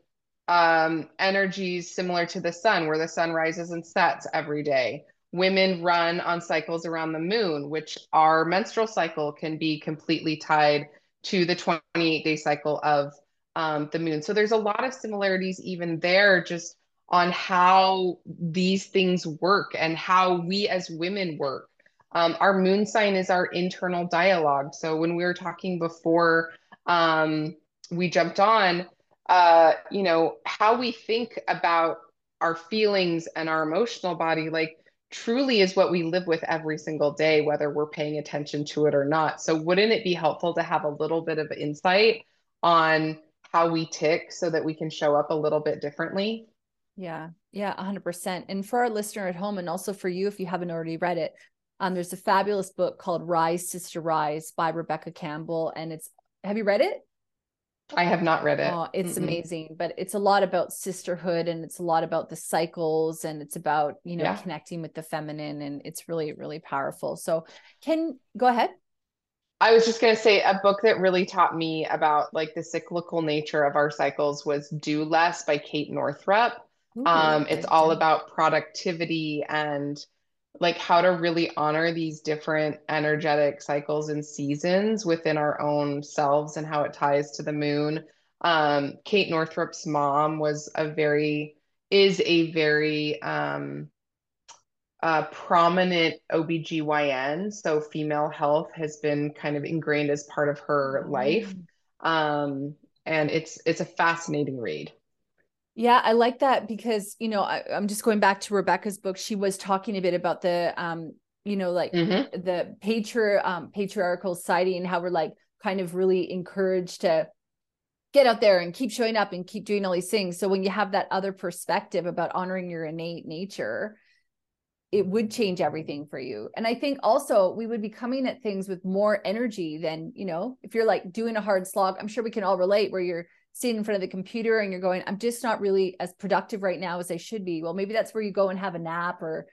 Speaker 2: um, energies similar to the sun, where the sun rises and sets every day. Women run on cycles around the moon, which our menstrual cycle can be completely tied to the 28 day cycle of um, the moon. So there's a lot of similarities even there, just on how these things work and how we as women work. Um, our moon sign is our internal dialogue. So when we were talking before, um, we jumped on, uh, you know, how we think about our feelings and our emotional body, like truly is what we live with every single day, whether we're paying attention to it or not. So, wouldn't it be helpful to have a little bit of insight on how we tick so that we can show up a little bit differently?
Speaker 1: Yeah, yeah, 100%. And for our listener at home, and also for you, if you haven't already read it, um, there's a fabulous book called Rise, Sister Rise by Rebecca Campbell. And it's, have you read it?
Speaker 2: I have not read it.
Speaker 1: Oh, it's Mm-mm. amazing, but it's a lot about sisterhood and it's a lot about the cycles and it's about, you know, yeah. connecting with the feminine and it's really really powerful. So, can go ahead.
Speaker 2: I was just going to say a book that really taught me about like the cyclical nature of our cycles was Do Less by Kate Northrup. Ooh, um, it's all about productivity and like how to really honor these different energetic cycles and seasons within our own selves and how it ties to the moon. Um, Kate Northrup's mom was a very, is a very um, uh, prominent OBGYN. So female health has been kind of ingrained as part of her life. Um, and it's it's a fascinating read.
Speaker 1: Yeah, I like that because, you know, I, am just going back to Rebecca's book. She was talking a bit about the, um, you know, like mm-hmm. the patri- um, patriarchal society and how we're like kind of really encouraged to get out there and keep showing up and keep doing all these things. So when you have that other perspective about honoring your innate nature, it would change everything for you. And I think also we would be coming at things with more energy than, you know, if you're like doing a hard slog, I'm sure we can all relate where you're sitting in front of the computer and you're going, I'm just not really as productive right now as I should be. Well, maybe that's where you go and have a nap or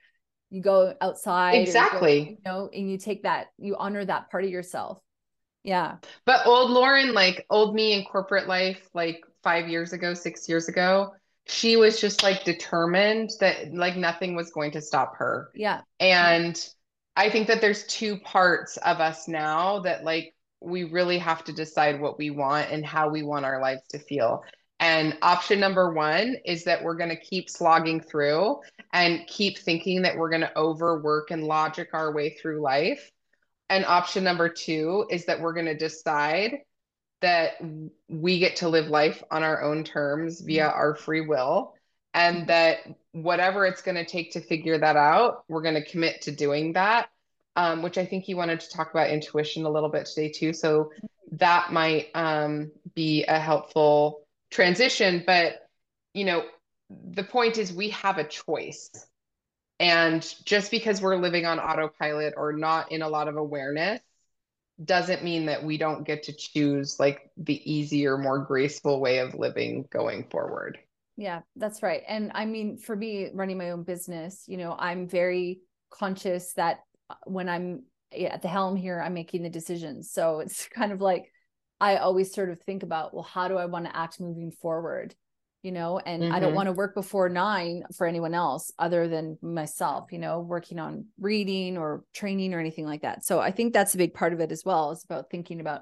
Speaker 1: you go outside.
Speaker 2: Exactly.
Speaker 1: You, go, you know, and you take that, you honor that part of yourself. Yeah.
Speaker 2: But old Lauren, like old me in corporate life, like five years ago, six years ago, she was just like determined that like nothing was going to stop her.
Speaker 1: Yeah.
Speaker 2: And I think that there's two parts of us now that like we really have to decide what we want and how we want our lives to feel. And option number one is that we're going to keep slogging through and keep thinking that we're going to overwork and logic our way through life. And option number two is that we're going to decide that we get to live life on our own terms via our free will. And that whatever it's going to take to figure that out, we're going to commit to doing that um, which I think you wanted to talk about intuition a little bit today too. So that might um, be a helpful transition. But, you know, the point is we have a choice. And just because we're living on autopilot or not in a lot of awareness doesn't mean that we don't get to choose like the easier, more graceful way of living going forward.
Speaker 1: Yeah, that's right. And I mean, for me, running my own business, you know, I'm very conscious that when I'm at the helm here, I'm making the decisions. So it's kind of like I always sort of think about, well, how do I want to act moving forward? You know, and mm-hmm. I don't mm-hmm. want to work before nine for anyone else other than myself, you know, working on reading or training or anything like that. So I think that's a big part of it as well. It's about thinking about,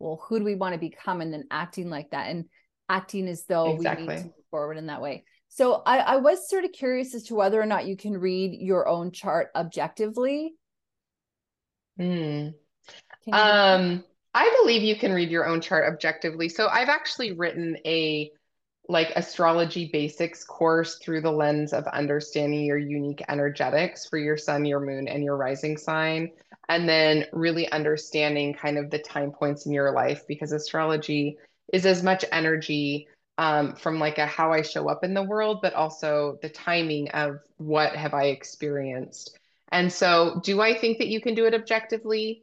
Speaker 1: well, who do we want to become and then acting like that and acting as though exactly. we need to move forward in that way. So I, I was sort of curious as to whether or not you can read your own chart objectively.
Speaker 2: Hmm. Um, I believe you can read your own chart objectively. So I've actually written a like astrology basics course through the lens of understanding your unique energetics for your sun, your moon, and your rising sign. And then really understanding kind of the time points in your life because astrology is as much energy um, from like a how I show up in the world, but also the timing of what have I experienced. And so, do I think that you can do it objectively?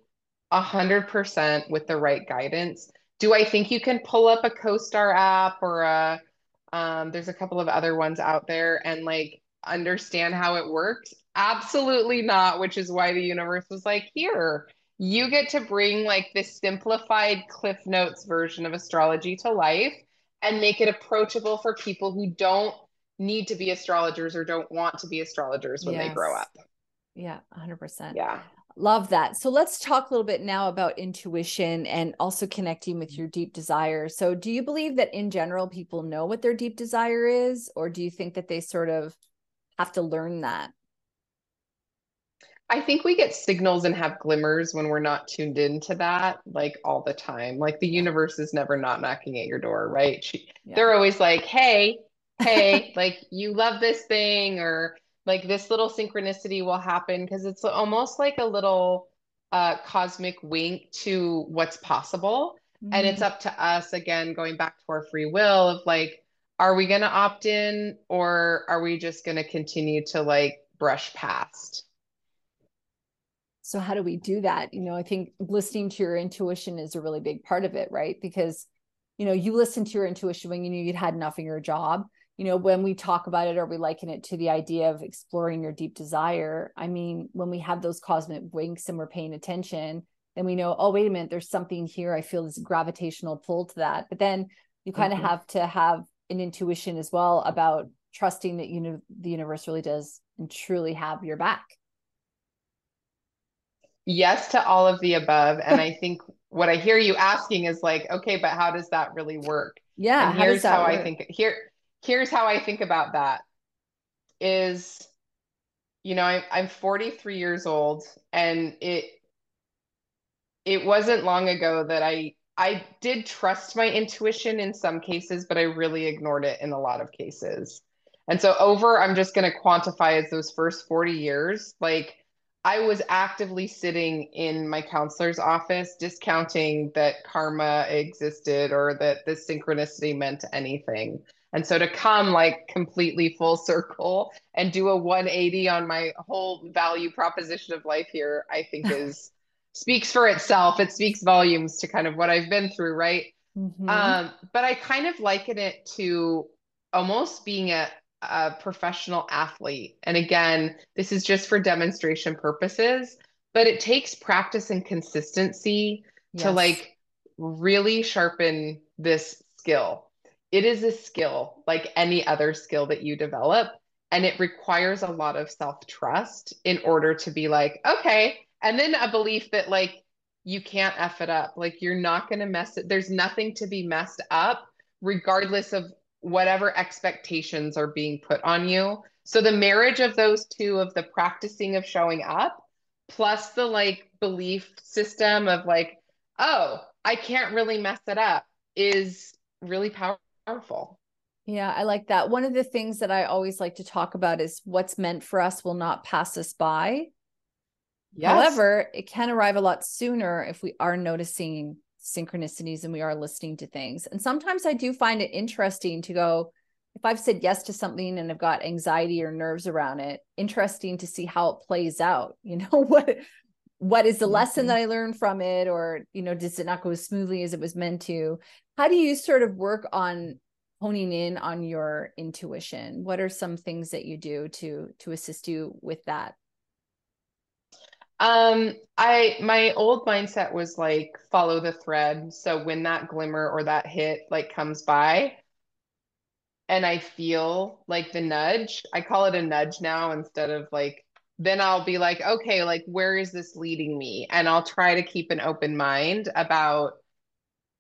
Speaker 2: A hundred percent with the right guidance. Do I think you can pull up a CoStar app or a um, there's a couple of other ones out there and like understand how it works? Absolutely not, which is why the universe was like, here, you get to bring like this simplified Cliff Notes version of astrology to life and make it approachable for people who don't need to be astrologers or don't want to be astrologers when yes. they grow up.
Speaker 1: Yeah, 100%.
Speaker 2: Yeah.
Speaker 1: Love that. So let's talk a little bit now about intuition and also connecting with mm-hmm. your deep desire. So, do you believe that in general people know what their deep desire is, or do you think that they sort of have to learn that?
Speaker 2: I think we get signals and have glimmers when we're not tuned into that like all the time. Like the universe is never not knocking at your door, right? She, yeah. They're always like, hey, hey, like you love this thing, or like this little synchronicity will happen because it's almost like a little uh, cosmic wink to what's possible. Mm-hmm. And it's mm-hmm. up to us, again, going back to our free will of like, are we going to opt in or are we just going to continue to like brush past?
Speaker 1: So, how do we do that? You know, I think listening to your intuition is a really big part of it, right? Because, you know, you listen to your intuition when you knew you'd had enough in your job. You know, when we talk about it or we liken it to the idea of exploring your deep desire, I mean, when we have those cosmic winks and we're paying attention, then we know, oh, wait a minute, there's something here. I feel this gravitational pull to that. But then you kind of mm-hmm. have to have an intuition as well about trusting that you know the universe really does and truly have your back
Speaker 2: yes to all of the above. And I think what I hear you asking is like, okay, but how does that really work?
Speaker 1: Yeah.
Speaker 2: And here's how, how I think here, here's how I think about that is, you know, I, I'm 43 years old and it, it wasn't long ago that I, I did trust my intuition in some cases, but I really ignored it in a lot of cases. And so over, I'm just going to quantify as those first 40 years, like I was actively sitting in my counselor's office discounting that karma existed or that this synchronicity meant anything. And so to come like completely full circle and do a 180 on my whole value proposition of life here, I think is speaks for itself. It speaks volumes to kind of what I've been through, right? Mm-hmm. Um, but I kind of liken it to almost being a, a professional athlete. And again, this is just for demonstration purposes, but it takes practice and consistency yes. to like really sharpen this skill. It is a skill like any other skill that you develop. And it requires a lot of self trust in order to be like, okay. And then a belief that like you can't F it up. Like you're not going to mess it. There's nothing to be messed up, regardless of whatever expectations are being put on you. So the marriage of those two of the practicing of showing up plus the like belief system of like, oh, I can't really mess it up is really powerful.
Speaker 1: Yeah, I like that. One of the things that I always like to talk about is what's meant for us will not pass us by. Yes. However, it can arrive a lot sooner if we are noticing synchronicities and we are listening to things. And sometimes I do find it interesting to go, if I've said yes to something and I've got anxiety or nerves around it, interesting to see how it plays out. You know, what what is the mm-hmm. lesson that I learned from it? Or, you know, does it not go as smoothly as it was meant to? How do you sort of work on honing in on your intuition? What are some things that you do to to assist you with that?
Speaker 2: Um, I my old mindset was like follow the thread. So when that glimmer or that hit like comes by and I feel like the nudge, I call it a nudge now instead of like then I'll be like, okay, like where is this leading me? And I'll try to keep an open mind about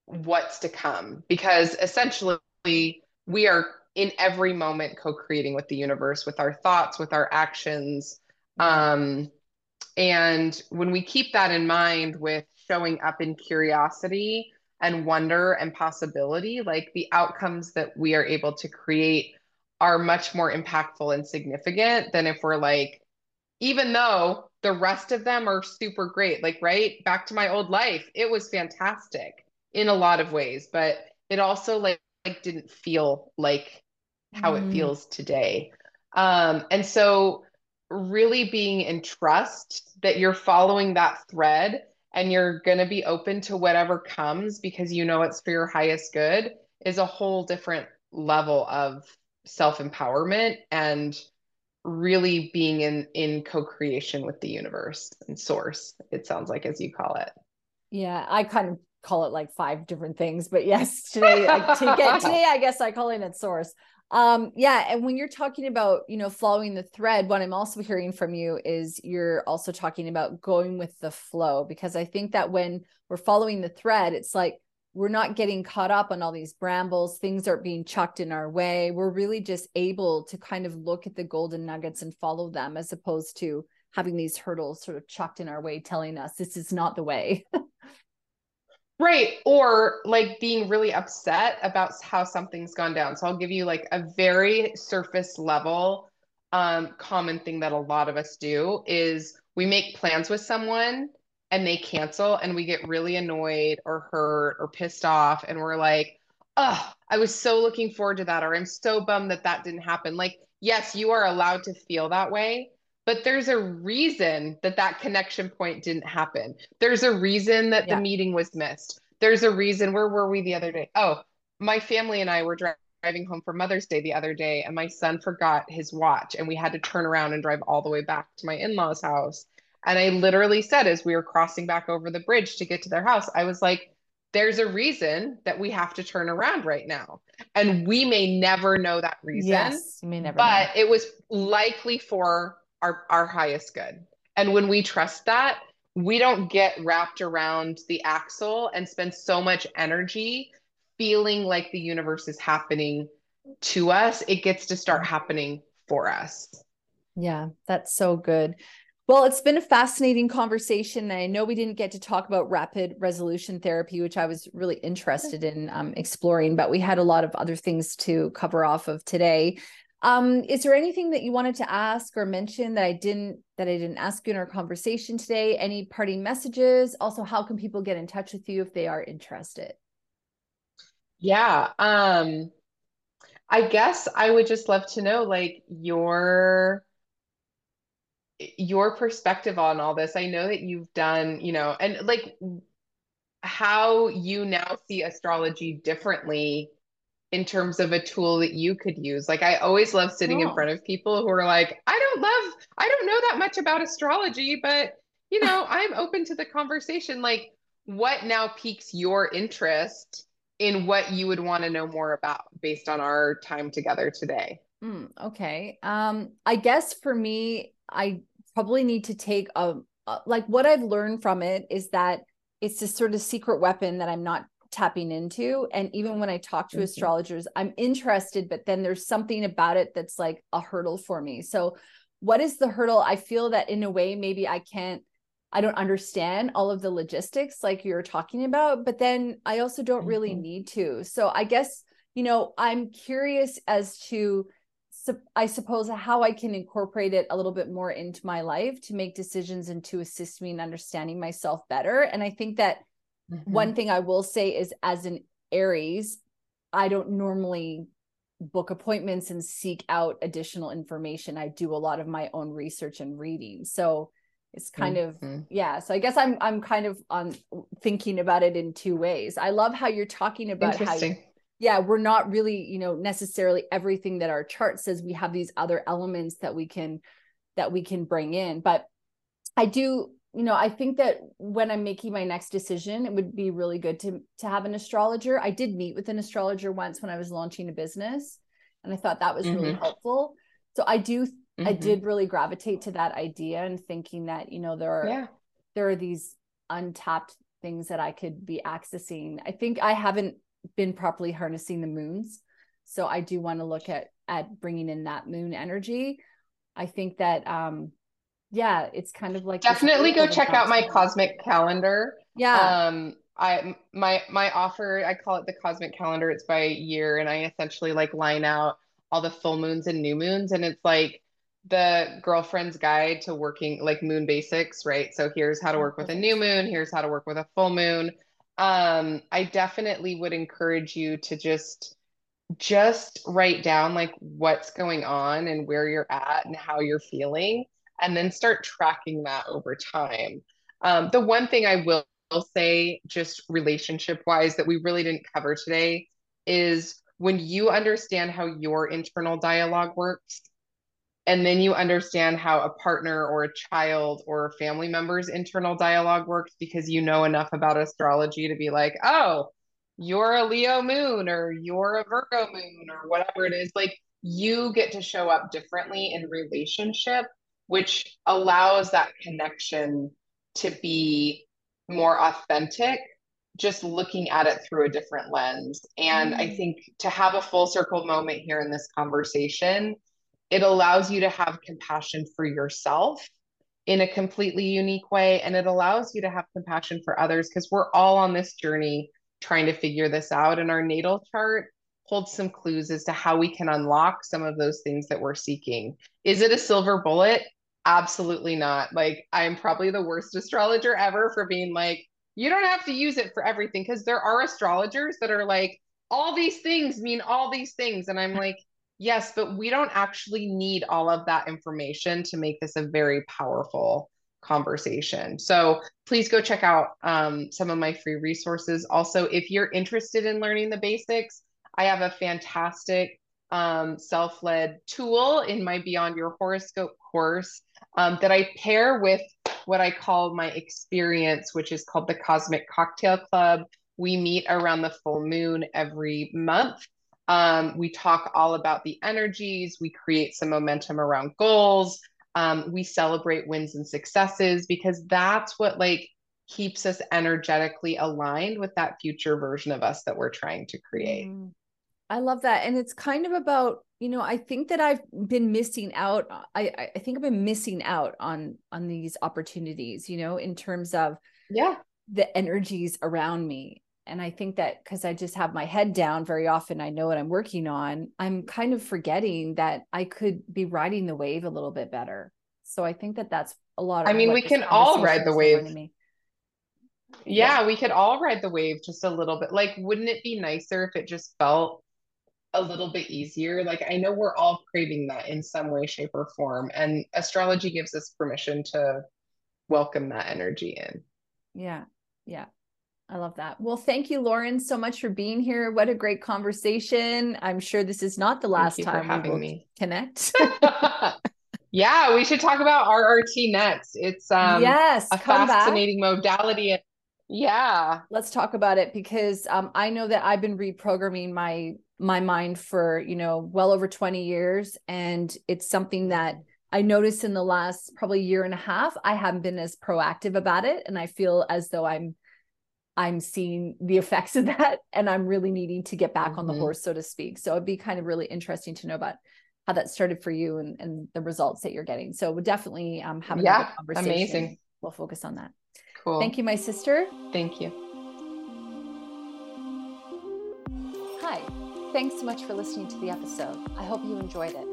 Speaker 2: what's to come because essentially we are in every moment co-creating with the universe with our thoughts, with our actions. Um and when we keep that in mind with showing up in curiosity and wonder and possibility, like the outcomes that we are able to create are much more impactful and significant than if we're like, even though the rest of them are super great, like, right? Back to my old life, it was fantastic in a lot of ways, but it also like, like didn't feel like how mm. it feels today. Um, and so really being in trust that you're following that thread and you're going to be open to whatever comes because you know it's for your highest good is a whole different level of self-empowerment and really being in in co-creation with the universe and source it sounds like as you call it.
Speaker 1: Yeah i kind of call it like five different things but yes today I, to get, today i guess i call it source. Um yeah and when you're talking about you know following the thread what i'm also hearing from you is you're also talking about going with the flow because i think that when we're following the thread it's like we're not getting caught up on all these brambles things aren't being chucked in our way we're really just able to kind of look at the golden nuggets and follow them as opposed to having these hurdles sort of chucked in our way telling us this is not the way
Speaker 2: Right. Or like being really upset about how something's gone down. So I'll give you like a very surface level um, common thing that a lot of us do is we make plans with someone and they cancel and we get really annoyed or hurt or pissed off and we're like, oh, I was so looking forward to that or I'm so bummed that that didn't happen. Like, yes, you are allowed to feel that way, but there's a reason that that connection point didn't happen. There's a reason that yeah. the meeting was missed. There's a reason. Where were we the other day? Oh, my family and I were driving home for Mother's Day the other day, and my son forgot his watch, and we had to turn around and drive all the way back to my in law's house. And I literally said, as we were crossing back over the bridge to get to their house, I was like, there's a reason that we have to turn around right now. And we may never know that reason.
Speaker 1: Yes, you may never.
Speaker 2: But know. it was likely for our, our highest good. And when we trust that, we don't get wrapped around the axle and spend so much energy feeling like the universe is happening to us. It gets to start happening for us.
Speaker 1: Yeah, that's so good. Well, it's been a fascinating conversation. I know we didn't get to talk about rapid resolution therapy, which I was really interested in um, exploring, but we had a lot of other things to cover off of today. Um, is there anything that you wanted to ask or mention that I didn't that I didn't ask you in our conversation today? Any parting messages? Also, how can people get in touch with you if they are interested?
Speaker 2: Yeah. Um, I guess I would just love to know like your your perspective on all this. I know that you've done, you know, and like how you now see astrology differently in terms of a tool that you could use. Like I always love sitting in front of people who are like, I don't love, I don't know that much about astrology, but you know, I'm open to the conversation. Like what now piques your interest in what you would want to know more about based on our time together today?
Speaker 1: Mm, okay. Um, I guess for me, I probably need to take a, a like what I've learned from it is that it's this sort of secret weapon that I'm not tapping into and even when i talk to mm-hmm. astrologers i'm interested but then there's something about it that's like a hurdle for me so what is the hurdle i feel that in a way maybe i can't i don't understand all of the logistics like you're talking about but then i also don't mm-hmm. really need to so i guess you know i'm curious as to I suppose how I can incorporate it a little bit more into my life to make decisions and to assist me in understanding myself better. And I think that Mm-hmm. One thing I will say is as an Aries, I don't normally book appointments and seek out additional information. I do a lot of my own research and reading. So it's kind mm-hmm. of yeah. So I guess I'm I'm kind of on thinking about it in two ways. I love how you're talking about how yeah, we're not really, you know, necessarily everything that our chart says. We have these other elements that we can that we can bring in. But I do you know, I think that when I'm making my next decision, it would be really good to to have an astrologer. I did meet with an astrologer once when I was launching a business, and I thought that was mm-hmm. really helpful. So I do mm-hmm. I did really gravitate to that idea and thinking that, you know, there are yeah. there are these untapped things that I could be accessing. I think I haven't been properly harnessing the moons. So I do want to look at at bringing in that moon energy. I think that um yeah, it's kind of like
Speaker 2: definitely go check out my cosmic calendar.
Speaker 1: Yeah.
Speaker 2: Um I my my offer, I call it the cosmic calendar. It's by year and I essentially like line out all the full moons and new moons and it's like the girlfriend's guide to working like moon basics, right? So here's how to work with a new moon, here's how to work with a full moon. Um I definitely would encourage you to just just write down like what's going on and where you're at and how you're feeling and then start tracking that over time. Um, the one thing I will say, just relationship wise, that we really didn't cover today is when you understand how your internal dialogue works, and then you understand how a partner or a child or a family member's internal dialogue works because you know enough about astrology to be like, oh, you're a Leo moon or you're a Virgo moon or whatever it is. Like you get to show up differently in relationship which allows that connection to be more authentic just looking at it through a different lens and mm. i think to have a full circle moment here in this conversation it allows you to have compassion for yourself in a completely unique way and it allows you to have compassion for others because we're all on this journey trying to figure this out and our natal chart holds some clues as to how we can unlock some of those things that we're seeking is it a silver bullet absolutely not. Like, I'm probably the worst astrologer ever for being like, you don't have to use it for everything because there are astrologers that are like, all these things mean all these things. And I'm like, yes, but we don't actually need all of that information to make this a very powerful conversation. So please go check out um, some of my free resources. Also, if you're interested in learning the basics, I have a fantastic um, self led tool in my Beyond Your Horoscope course um, that I pair with what I call my experience, which is called the Cosmic Cocktail Club. We meet around the full moon every month. Um, we talk all about the energies, we create some momentum around goals. Um, we celebrate wins and successes because that's what like keeps us energetically aligned with that future version of us that we're trying to create. Mm.
Speaker 1: I love that. And it's kind of about, you know, I think that I've been missing out. I, I think I've been missing out on on these opportunities, you know, in terms of
Speaker 2: yeah,
Speaker 1: the energies around me. And I think that because I just have my head down very often, I know what I'm working on. I'm kind of forgetting that I could be riding the wave a little bit better. So I think that that's a lot of
Speaker 2: I mean, we can all ride the wave. Yeah, yeah, we could all ride the wave just a little bit. Like, wouldn't it be nicer if it just felt a little bit easier. Like I know we're all craving that in some way, shape, or form. And astrology gives us permission to welcome that energy in.
Speaker 1: Yeah. Yeah. I love that. Well, thank you, Lauren, so much for being here. What a great conversation. I'm sure this is not the last time having we me connect.
Speaker 2: yeah, we should talk about RRT next. It's um
Speaker 1: yes,
Speaker 2: a fascinating back. modality. Yeah.
Speaker 1: Let's talk about it because um, I know that I've been reprogramming my my mind for you know well over 20 years and it's something that i noticed in the last probably year and a half i haven't been as proactive about it and i feel as though i'm i'm seeing the effects of that and i'm really needing to get back mm-hmm. on the mm-hmm. horse so to speak so it'd be kind of really interesting to know about how that started for you and, and the results that you're getting so we'll definitely um, have a
Speaker 2: yeah, conversation amazing
Speaker 1: we'll focus on that
Speaker 2: cool
Speaker 1: thank you my sister
Speaker 2: thank you
Speaker 1: hi Thanks so much for listening to the episode. I hope you enjoyed it.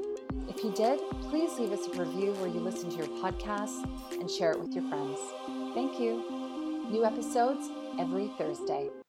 Speaker 1: If you did, please leave us a review where you listen to your podcast and share it with your friends. Thank you. New episodes every Thursday.